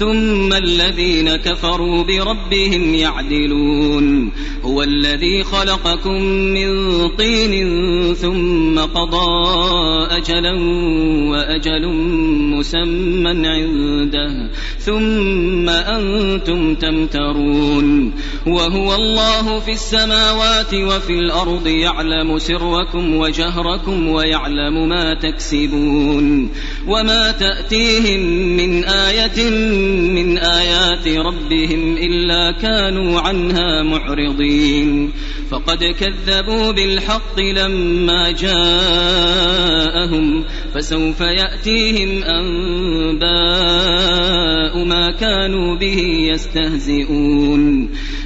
ثم الذين كفروا بربهم يعدلون. هو الذي خلقكم من طين ثم قضى أجلا وأجل مسمى عنده ثم أنتم تمترون. وهو الله في السماوات وفي الأرض يعلم سركم وجهركم ويعلم ما تكسبون. وما تأتيهم من آية من آيات ربهم إلا كانوا عنها معرضين. فقد كذبوا بالحق لما جاءهم فسوف يأتيهم أنباء ما كانوا به يستهزئون.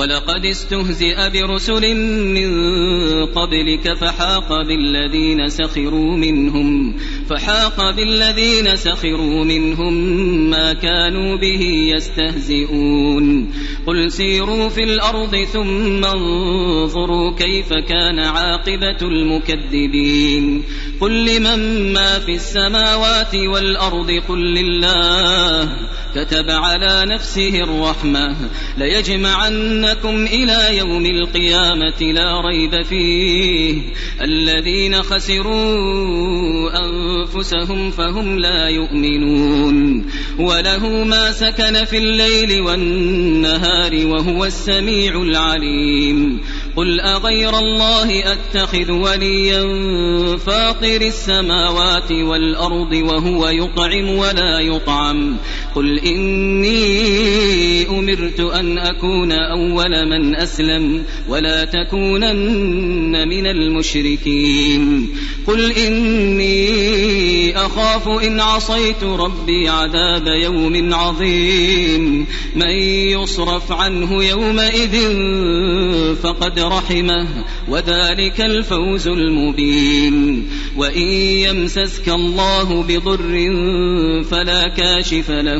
ولقد استهزئ برسل من قبلك فحاق بالذين سخروا منهم فحاق بالذين سخروا منهم ما كانوا به يستهزئون قل سيروا في الأرض ثم انظروا كيف كان عاقبة المكذبين قل لمن ما في السماوات والأرض قل لله كتب على نفسه الرحمة ليجمعنكم إلى يوم القيامة لا ريب فيه. الذين خسروا أنفسهم فهم لا يؤمنون. وله ما سكن في الليل والنهار وهو السميع العليم. قل أغير الله أتخذ وليا فاطر السماوات والأرض وهو يطعم ولا يطعم. قل إني أمرت أن أكون أول من أسلم ولا تكونن من المشركين قل إني أخاف إن عصيت ربي عذاب يوم عظيم من يصرف عنه يومئذ فقد رحمه وذلك الفوز المبين وإن يمسسك الله بضر فلا كاشف له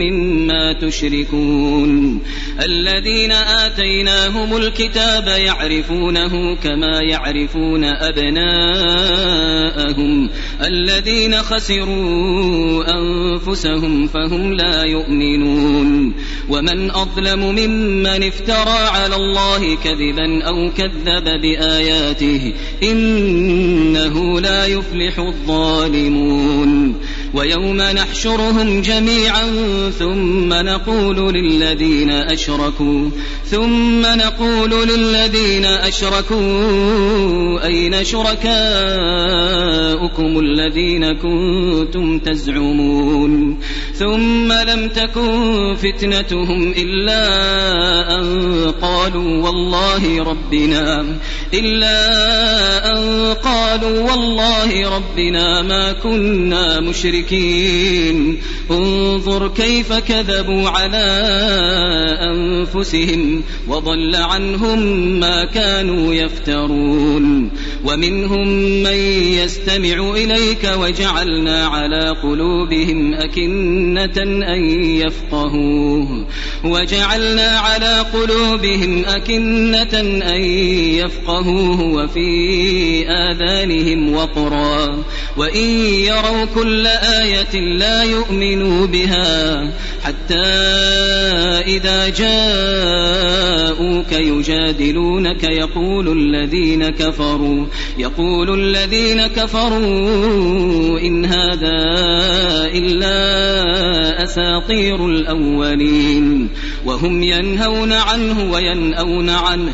مما تشركون الذين آتيناهم الكتاب يعرفونه كما يعرفون أبناءهم. الذين خسروا أنفسهم فهم لا يؤمنون. ومن أظلم ممن افترى على الله كذبا أو كذب بآياته إنه لا يفلح الظالمون. ويوم نحشرهم جميعا ثم نقول للذين أشركوا ثم نقول للذين أشركوا أين شركاؤكم الذين كنتم تزعمون؟ ثم لم تكن فتنتهم إلا أن قالوا والله ربنا إلا أن قالوا والله ربنا ما كنا مشركين. انظر كيف كذبوا على أنفسهم وضل عنهم ما كانوا يفترون. ومنهم من يستمع إليك وجعلنا على قلوبهم أكنة أن يفقهوه. وجعلنا على قلوبهم أكنة أن يفقهوه وفي آذانهم وقرا. وإن يروا كل آية لا يؤمنوا بها حتى إذا جاءوك يجادلونك يقول الذين كفروا يقول الذين كفروا إن هذا إلا أساطير الأولين. وهم ينهون عنه وينأون عنه.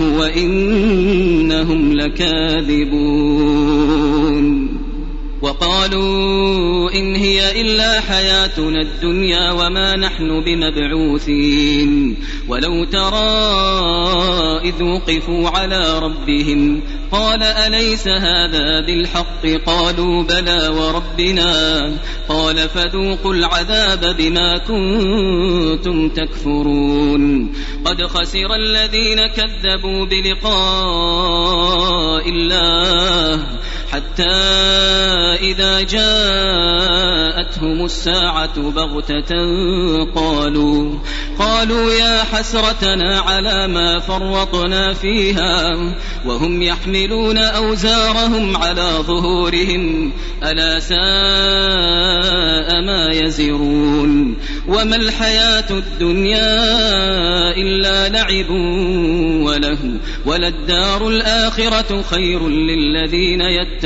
وإنهم لكاذبون. وقالوا إن هي إلا حياتنا الدنيا وما نحن بمبعوثين ولو ترى إذ وقفوا على ربهم قال أليس هذا بالحق قالوا بلى وربنا قال فذوقوا العذاب بما كنتم تكفرون قد خسر الذين كذبوا بلقاء الله حتى إذا جاءتهم الساعة بغتة قالوا قالوا يا حسرتنا على ما فرطنا فيها وهم يحملون أوزارهم على ظهورهم ألا ساء ما يزرون. وما الحياة الدنيا إلا لعب وله وللدار الآخرة خير للذين يتقون.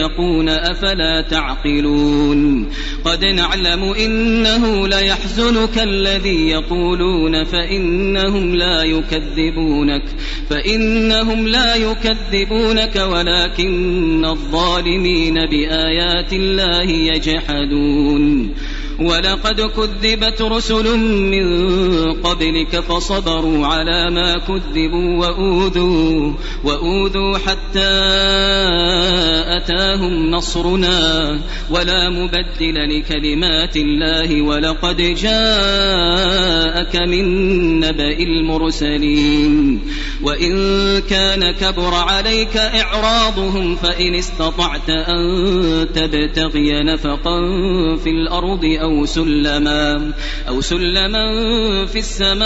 أفلا تعقلون قد نعلم إنه ليحزنك الذي يقولون فإنهم لا يكذبونك فإنهم لا يكذبونك ولكن الظالمين بآيات الله يجحدون ولقد كذبت رسل من قبلك فصبروا على ما كذبوا وأوذوا وأوذوا حتى أتاهم نصرنا. ولا مبدل لكلمات الله ولقد جاءك من نبأ المرسلين. وإن كان كبر عليك إعراضهم فإن استطعت أن تبتغي نفقا في الأرض أو سلما أو سلما في السماء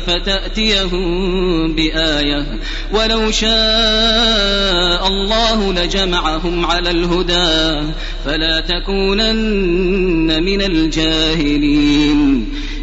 فتأتيهم بآية. ولو شاء الله لجمعهم على الهدى فلا تكونن من الجاهلين.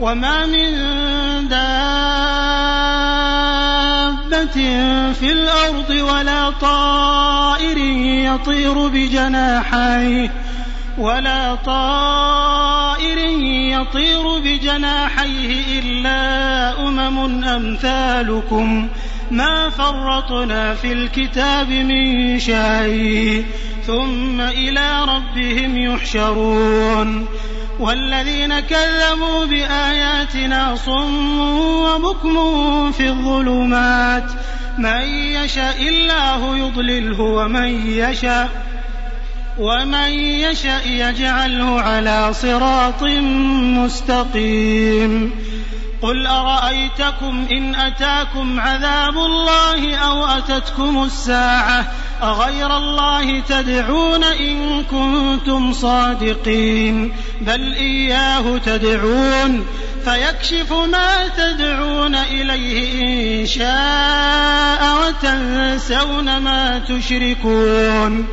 وما من دابة في الأرض ولا طائر يطير بجناحيه ولا طائر يطير بجناحيه إلا أمم أمثالكم ما فرطنا في الكتاب من شيء ثم إلى ربهم يحشرون والذين كذبوا بآياتنا صم وبكم في الظلمات من يشاء الله يضلله ومن يشاء ومن يشاء يجعله على صراط مستقيم. قل أرأيتكم إن أتاكم عذاب الله أو أتتكم الساعة أغير الله تدعون إن كنتم صادقين. بل إياه تدعون فيكشف ما تدعون إليه إن شاء وتنسون ما تشركون.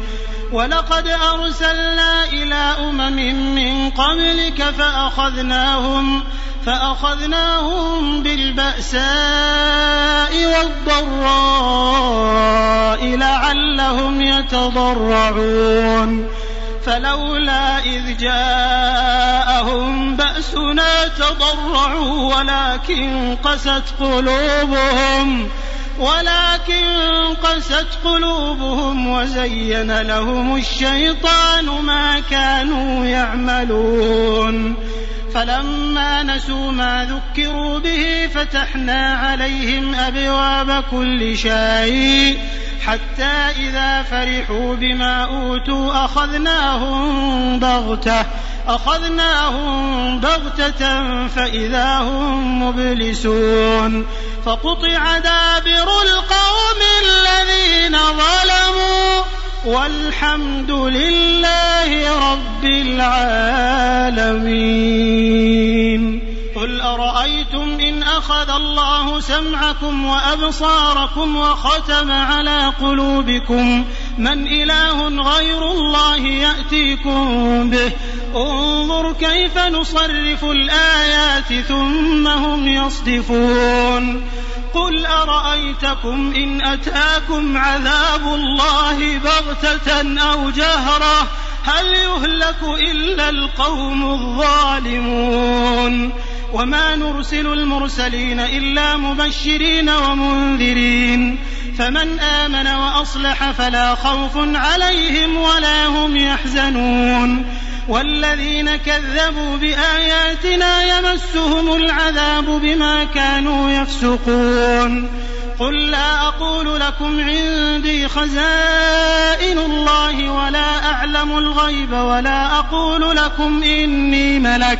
ولقد أرسلنا إلى أمم من قبلك فأخذناهم فأخذناهم بالبأساء والضراء لعلهم يتضرعون فلولا إذ جاءهم بأسنا تضرعوا ولكن قست قلوبهم ولكن قست قلوبهم وزين لهم الشيطان ما كانوا يعملون. فلما نسوا ما ذكروا به فتحنا عليهم أبواب كل شيء حتى إذا فرحوا بما أوتوا أخذناهم بغتة أخذناهم بغتة فإذا هم مبلسون. فقطع دابر القوم الذين ظلموا والحمد لله رب العالمين. قل أرأيتم إن أخذ الله سمعكم وأبصاركم وختم على قلوبكم؟ من إله غير الله يأتيكم به. انظر كيف نصرف الآيات ثم هم يصدفون. قل أرأيتكم إن أتاكم عذاب الله بغتة أو جهرة هل يهلك إلا القوم الظالمون وما نرسل المرسلين إلا مبشرين ومنذرين. فمن آمن وأصلح فلا خوف عليهم ولا هم يحزنون. والذين كذبوا بآياتنا يمسهم العذاب بما كانوا يفسقون. قل لا أقول لكم عندي خزائن الله ولا أعلم الغيب ولا أقول لكم إني ملك.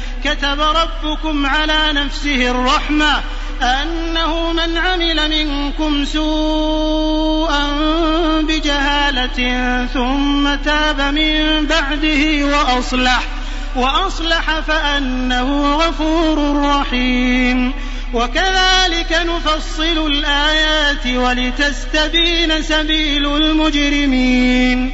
كتب ربكم على نفسه الرحمة أنه من عمل منكم سوءا بجهالة ثم تاب من بعده وأصلح وأصلح فأنه غفور رحيم. وكذلك نفصل الآيات ولتستبين سبيل المجرمين.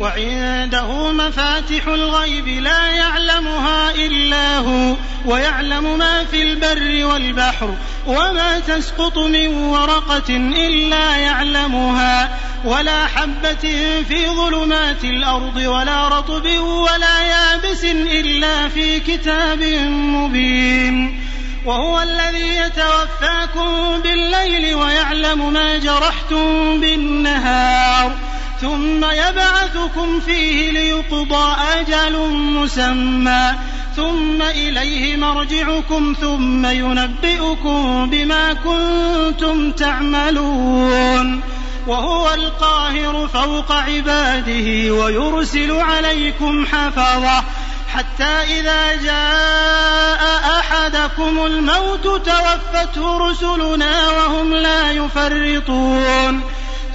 وعنده مفاتح الغيب لا يعلمها إلا هو ويعلم ما في البر والبحر وما تسقط من ورقة إلا يعلمها ولا حبة في ظلمات الأرض ولا رطب ولا يابس إلا في كتاب مبين. وهو الذي يتوفاكم بالليل ويعلم ما جرحتم بالنهار. ثم يبعثكم فيه ليقضى أجل مسمى. ثم إليه مرجعكم ثم ينبئكم بما كنتم تعملون. وهو القاهر فوق عباده ويرسل عليكم حفظه. حتى إذا جاء أحدكم الموت توفته رسلنا وهم لا يفرطون.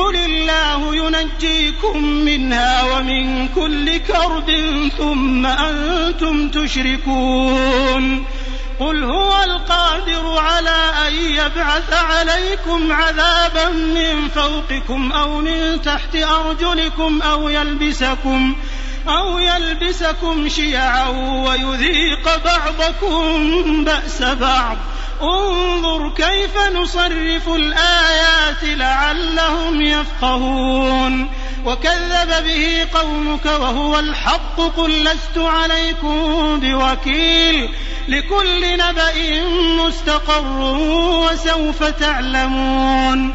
قل الله ينجيكم منها ومن كل كرب ثم أنتم تشركون قل هو القادر على أن يبعث عليكم عذابا من فوقكم أو من تحت أرجلكم أو يلبسكم أو يلبسكم شيعا ويذيق بعضكم بأس بعض. انظر كيف نصرف الآيات لعلهم يفقهون. وكذب به قومك وهو الحق قل لست عليكم بوكيل. لكل نبأ مستقر وسوف تعلمون.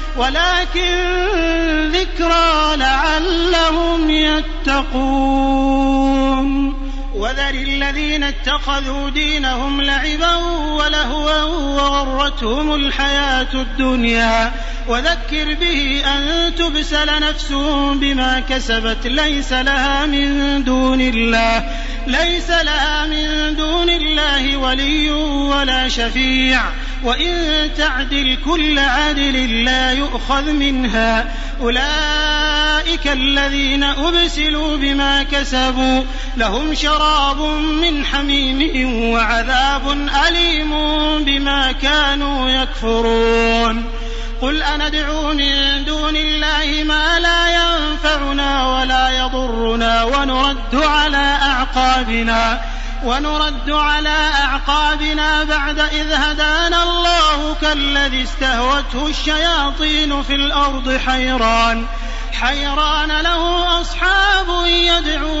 ولكن ذكرى لعلهم يتقون. وذر الذين اتخذوا دينهم لعبا ولهوا وغرتهم الحياة الدنيا. وذكر به أن تبسل نفس بما كسبت ليس لها من دون الله ليس لها من دون الله ولي ولا شفيع. وإن تعدل كل عدل لا يؤخذ منها. أولئك الذين أبسلوا بما كسبوا لهم شراب من حميم وعذاب أليم بما كانوا يكفرون. قل أندعو من دون الله ما لا ينفعنا ولا يضرنا ونرد على أعقابنا ونرد على أعقابنا بعد إذ هدانا الله كالذي استهوته الشياطين في الأرض حيران. حيران له أصحاب يدعونه إلى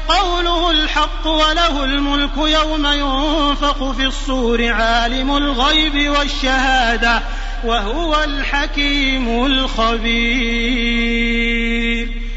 قوله الحق وله الملك يوم ينفق في الصور عالم الغيب والشهادة وهو الحكيم الخبير.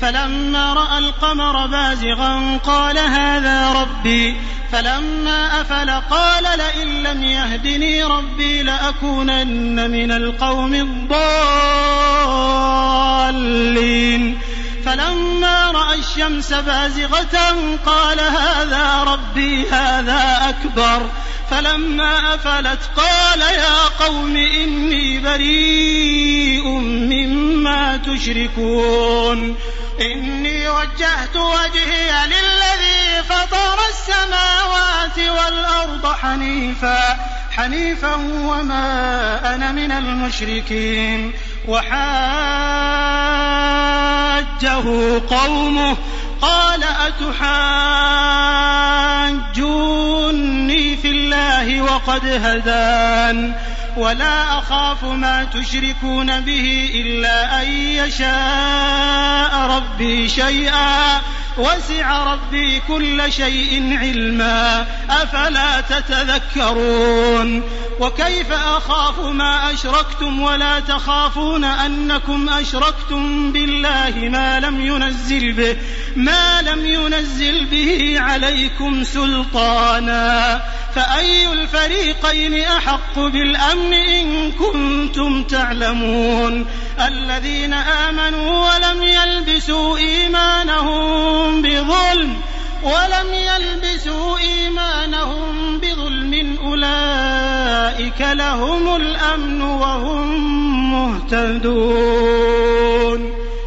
فلما رأى القمر بازغا قال هذا ربي. فلما أفل قال لئن لم يهدني ربي لأكونن من القوم الضالين. فلما رأى الشمس بازغة قال هذا ربي هذا أكبر. فلما أفلت قال يا قوم إني بريء مما تشركون. إني وجهت وجهي للذي فطر السماوات والأرض حنيفا. حنيفا وما أنا من المشركين. وحاجه قومه قال أتحاجوني في الله وقد هدان ولا أخاف ما تشركون به إلا أن يشاء ربي شيئا وسع ربي كل شيء علما أفلا تتذكرون وكيف أخاف ما أشركتم ولا تخافون أنكم أشركتم بالله ما لم ينزل به ما لم ينزل به عليكم سلطانا فأي الفريقين أحق بالأمن إن كنتم تعلمون الذين آمنوا ولم يلبسوا إيمانهم بظلم ولم يلبسوا إيمانهم بظلم أولئك لهم الأمن وهم مهتدون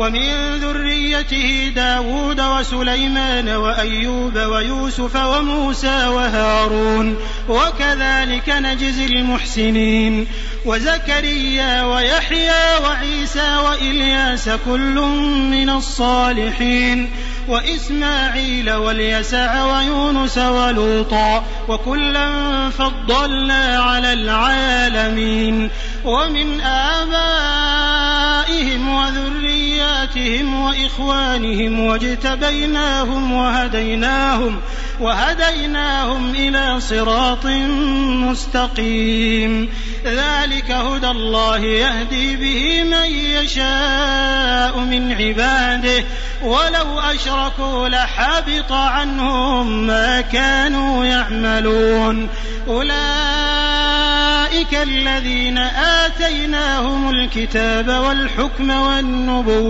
ومن ذريته داود وسليمان وأيوب ويوسف وموسى وهارون وكذلك نجزي المحسنين وزكريا ويحيى وعيسى وإلياس كل من الصالحين وإسماعيل واليسع ويونس ولوطا وكلا فضلنا على العالمين ومن آبائهم وذرياتهم وإخوانهم واجتبيناهم وهديناهم وهديناهم إلى صراط مستقيم. ذلك هدى الله يهدي به من يشاء من عباده. ولو أشركوا لحبط عنهم ما كانوا يعملون. أولئك الذين آتيناهم الكتاب والحكم والنبوة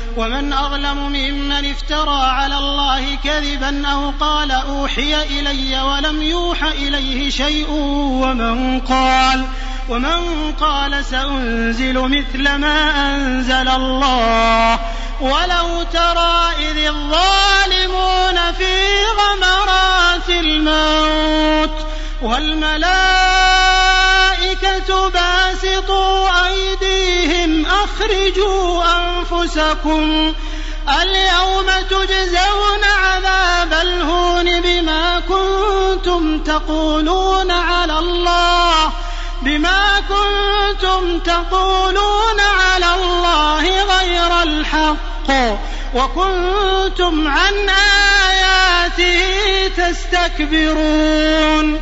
ومن أظلم ممن افترى على الله كذبا أو قال أوحي إلي ولم يوح إليه شيء ومن قال ومن قال سأنزل مثل ما أنزل الله. ولو ترى إذ الظالمون في غمرات الموت والملائكة باسطوا أيديهم أخرجوا أنفسكم اليوم تجزون عذاب الهون بما كنتم تقولون على الله بما كنتم تقولون على الله غير الحق وكنتم عن آياته تستكبرون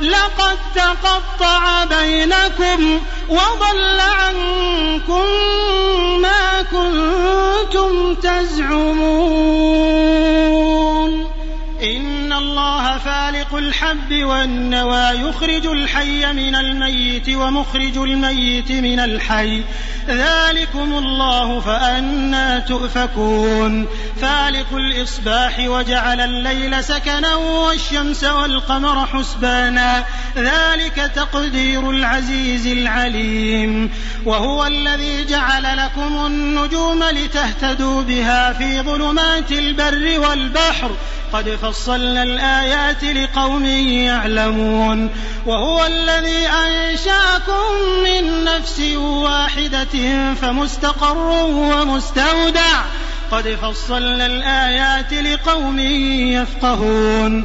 لقد تقطع بينكم وضل عنكم ما كنتم تزعمون. إن الله فالق الحب والنوى يخرج الحي من الميت ومخرج الميت من الحي. ذلكم الله فأنا تؤفكون. فالق الإصباح وجعل الليل سكنا والشمس والقمر حسبانا. ذلك تقدير العزيز العليم. وهو الذي جعل لكم النجوم لتهتدوا بها في ظلمات البر والبحر. قد فصلنا الآيات لقوم يعلمون وهو الذي أنشأكم من نفس واحدة فمستقر ومستودع. قد فصلنا الآيات لقوم يفقهون.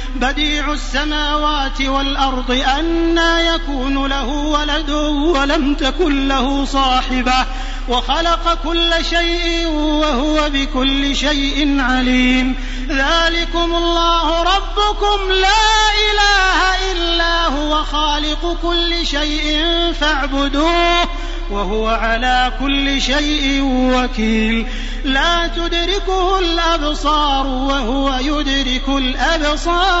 بديع السماوات والأرض أنى يكون له ولد ولم تكن له صاحبة وخلق كل شيء وهو بكل شيء عليم. ذلكم الله ربكم لا إله إلا هو خالق كل شيء فاعبدوه وهو على كل شيء وكيل. لا تدركه الأبصار وهو يدرك الأبصار.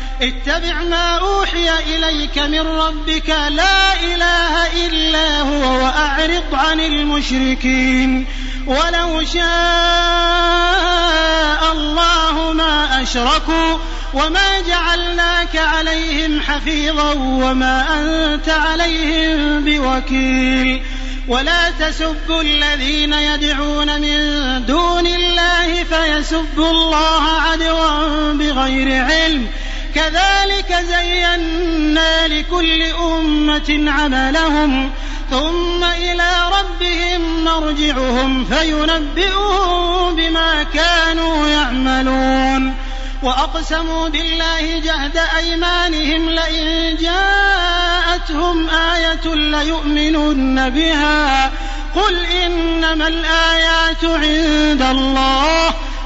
اتبع ما أوحي إليك من ربك لا إله إلا هو وأعرض عن المشركين. ولو شاء الله ما أشركوا وما جعلناك عليهم حفيظا وما أنت عليهم بوكيل. ولا تسبوا الذين يدعون من دون الله فيسبوا الله عدوا بغير علم. كذلك زينا لكل أمة عملهم ثم إلى ربهم مرجعهم فينبئهم بما كانوا يعملون. وأقسموا بالله جهد أيمانهم لئن جاءت جاءتهم آية ليؤمنن بها. قل إنما الآيات عند الله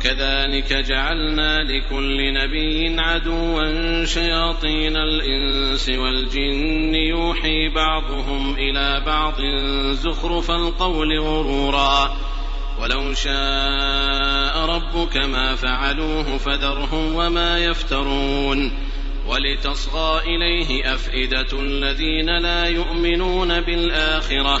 وكذلك جعلنا لكل نبي عدوا شياطين الإنس والجن يوحي بعضهم إلى بعض زخرف القول غرورا. ولو شاء ربك ما فعلوه فذرهم وما يفترون. ولتصغى إليه أفئدة الذين لا يؤمنون بالآخرة.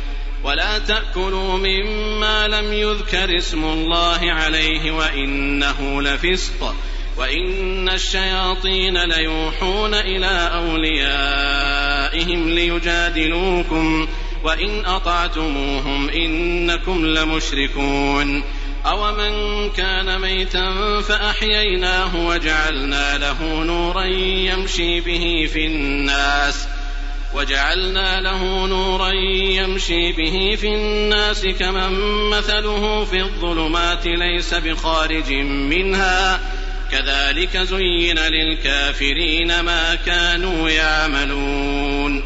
ولا تأكلوا مما لم يذكر اسم الله عليه وإنه لفسق وإن الشياطين ليوحون إلى أوليائهم ليجادلوكم وإن أطعتموهم إنكم لمشركون أومن كان ميتا فأحييناه وجعلنا له نورا يمشي به في الناس وجعلنا له نورا يمشي به في الناس كمن مثله في الظلمات ليس بخارج منها. كذلك زين للكافرين ما كانوا يعملون.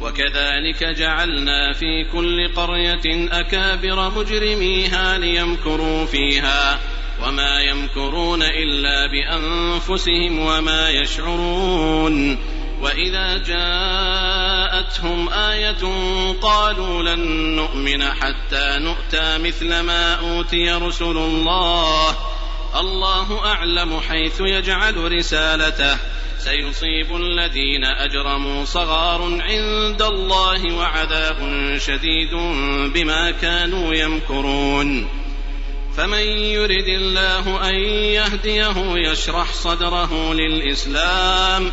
وكذلك جعلنا في كل قرية أكابر مجرميها ليمكروا فيها. وما يمكرون إلا بأنفسهم وما يشعرون. وإذا جاءتهم آية قالوا لن نؤمن حتى نؤتى مثل ما أوتي رسل الله الله أعلم حيث يجعل رسالته سيصيب الذين أجرموا صغار عند الله وعذاب شديد بما كانوا يمكرون فمن يرد الله أن يهديه يشرح صدره للإسلام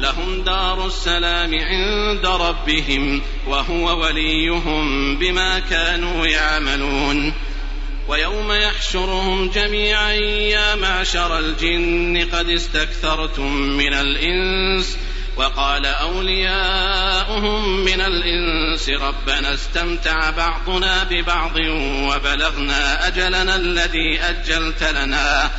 لهم دار السلام عند ربهم وهو وليهم بما كانوا يعملون. ويوم يحشرهم جميعا يا معشر الجن قد استكثرتم من الإنس وقال أولياؤهم من الإنس ربنا استمتع بعضنا ببعض وبلغنا أجلنا الذي أجلت لنا.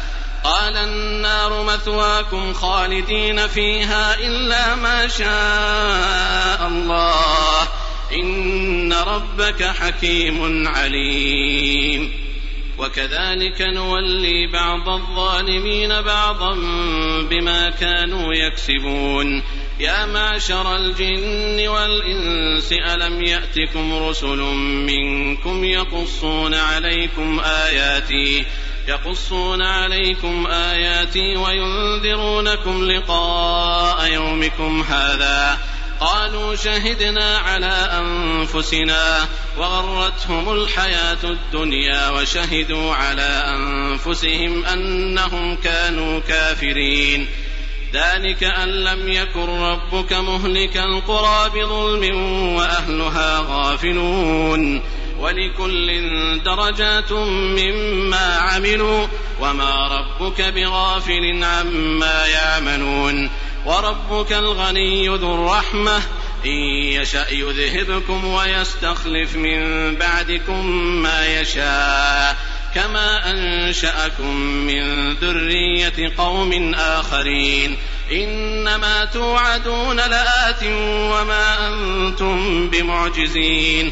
قال النار مثواكم خالدين فيها إلا ما شاء الله. إن ربك حكيم عليم. وكذلك نولي بعض الظالمين بعضا بما كانوا يكسبون. يا معشر الجن والإنس ألم يأتكم رسل منكم يقصون عليكم آياتي؟ يقصون عليكم آياتي وينذرونكم لقاء يومكم هذا. قالوا شهدنا على أنفسنا وغرتهم الحياة الدنيا وشهدوا على أنفسهم أنهم كانوا كافرين. ذلك أن لم يكن ربك مهلك القرى بظلم وأهلها غافلون. ولكل درجات مما عملوا وما ربك بغافل عما يعملون وربك الغني ذو الرحمة إن يشأ يذهبكم ويستخلف من بعدكم ما يشاء كما أنشأكم من ذرية قوم آخرين إنما توعدون لآت وما أنتم بمعجزين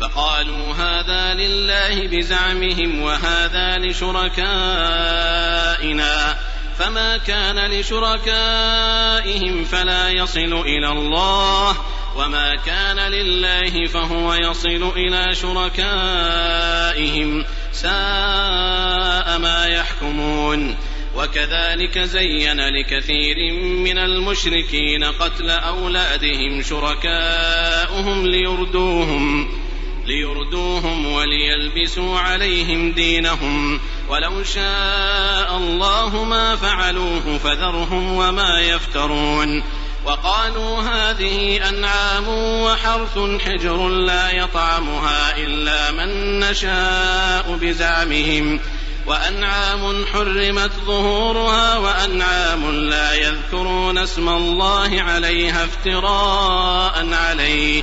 فقالوا هذا لله بزعمهم وهذا لشركائنا. فما كان لشركائهم فلا يصل إلى الله وما كان لله فهو يصل إلى شركائهم. ساء ما يحكمون. وكذلك زين لكثير من المشركين قتل أولادهم شركاؤهم ليردوهم. ليردوهم وليلبسوا عليهم دينهم ولو شاء الله ما فعلوه فذرهم وما يفترون وقالوا هذه أنعام وحرث حجر لا يطعمها إلا من نشاء بزعمهم وأنعام حرمت ظهورها وأنعام لا يذكرون اسم الله عليها افتراء عليه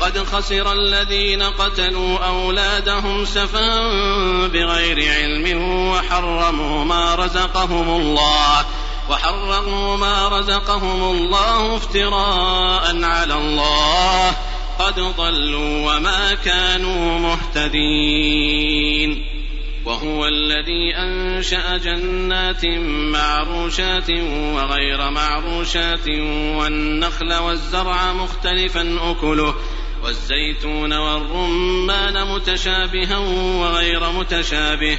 قد خسر الذين قتلوا أولادهم سفا بغير علم وحرموا ما رزقهم الله وحرموا ما رزقهم الله افتراء على الله قد ضلوا وما كانوا مهتدين وهو الذي أنشأ جنات معروشات وغير معروشات والنخل والزرع مختلفا أكله والزيتون والرمان متشابها وغير متشابه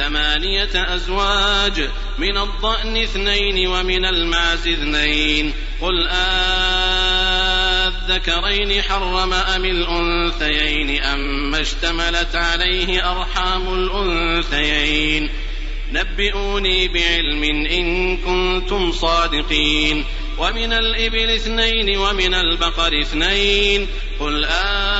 ثمانية أزواج من الضأن اثنين ومن المعز اثنين. قل آذكرين حرم أم الأنثيين أم اشتملت عليه أرحام الأنثيين. نبئوني بعلم إن كنتم صادقين. ومن الإبل اثنين ومن البقر اثنين. قل آذ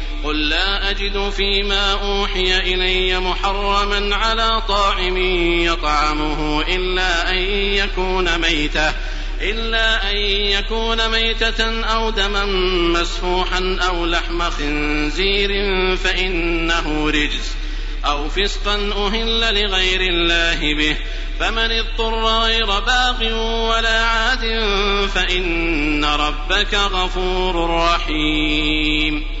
قل لا أجد فيما أوحي إلي محرما على طاعم يطعمه إلا أن يكون ميتة إلا أن يكون ميتة أو دما مسفوحا أو لحم خنزير فإنه رجس أو فسقا أهل لغير الله به فمن اضطر غير باغ ولا عاد فإن ربك غفور رحيم.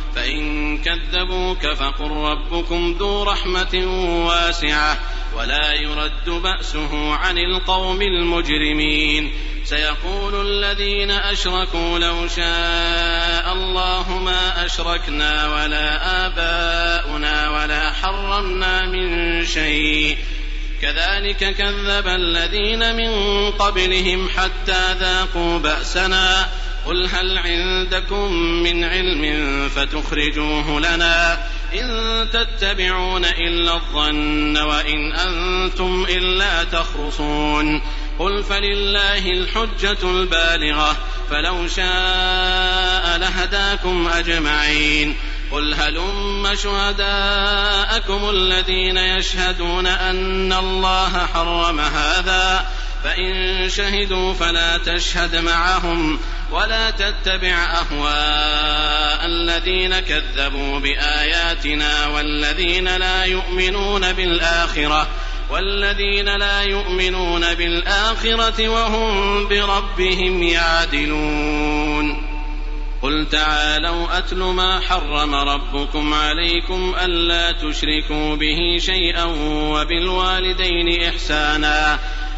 فإن كذبوك فقل ربكم ذو رحمة واسعة ولا يرد بأسه عن القوم المجرمين. سيقول الذين أشركوا لو شاء الله ما أشركنا ولا آباؤنا ولا حرمنا من شيء. كذلك كذب الذين من قبلهم حتى ذاقوا بأسنا. قل هل عندكم من علم فتخرجوه لنا إن تتبعون إلا الظن وإن أنتم إلا تخرصون قل فلله الحجة البالغة فلو شاء لهداكم أجمعين قل هلم شهداءكم الذين يشهدون أن الله حرم هذا فإن شهدوا فلا تشهد معهم ولا تتبع أهواء الذين كذبوا بآياتنا والذين لا يؤمنون بالآخرة والذين لا يؤمنون بالآخرة وهم بربهم يعدلون. قل تعالوا أتل ما حرم ربكم عليكم ألا تشركوا به شيئا وبالوالدين إحسانا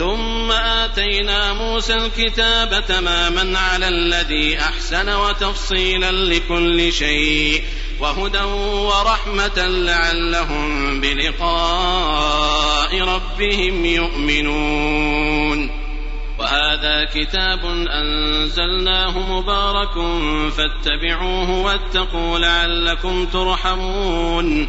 ثم آتينا موسى الكتاب تماما على الذي أحسن وتفصيلا لكل شيء وهدى ورحمة لعلهم بلقاء ربهم يؤمنون. وهذا كتاب أنزلناه مبارك فاتبعوه واتقوا لعلكم ترحمون.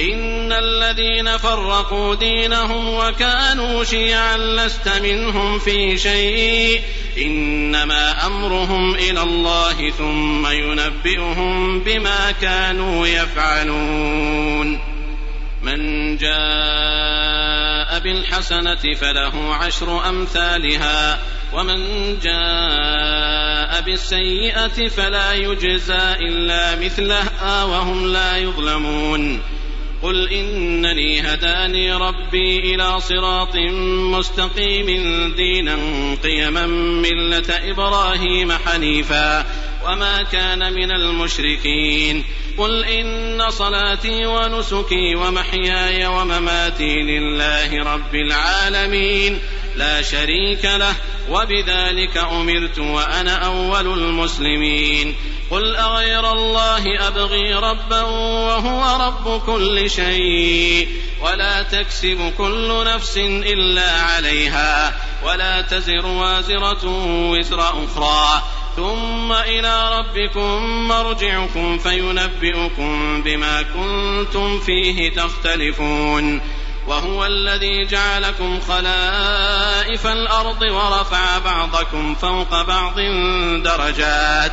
إن الذين فرقوا دينهم وكانوا شيعا لست منهم في شيء إنما أمرهم إلى الله ثم ينبئهم بما كانوا يفعلون من جاء بالحسنة فله عشر أمثالها ومن جاء بالسيئة فلا يجزى إلا مثلها وهم لا يظلمون قل إنني هداني ربي إلى صراط مستقيم دينا قيما ملة إبراهيم حنيفا وما كان من المشركين قل إن صلاتي ونسكي ومحياي ومماتي لله رب العالمين لا شريك له وبذلك أمرت وأنا أول المسلمين قل أغير الله أبغي ربا وهو رب كل شيء ولا تكسب كل نفس إلا عليها ولا تزر وازرة وزر أخرى ثم إلى ربكم مرجعكم فينبئكم بما كنتم فيه تختلفون وهو الذي جعلكم خلائف الأرض ورفع بعضكم فوق بعض درجات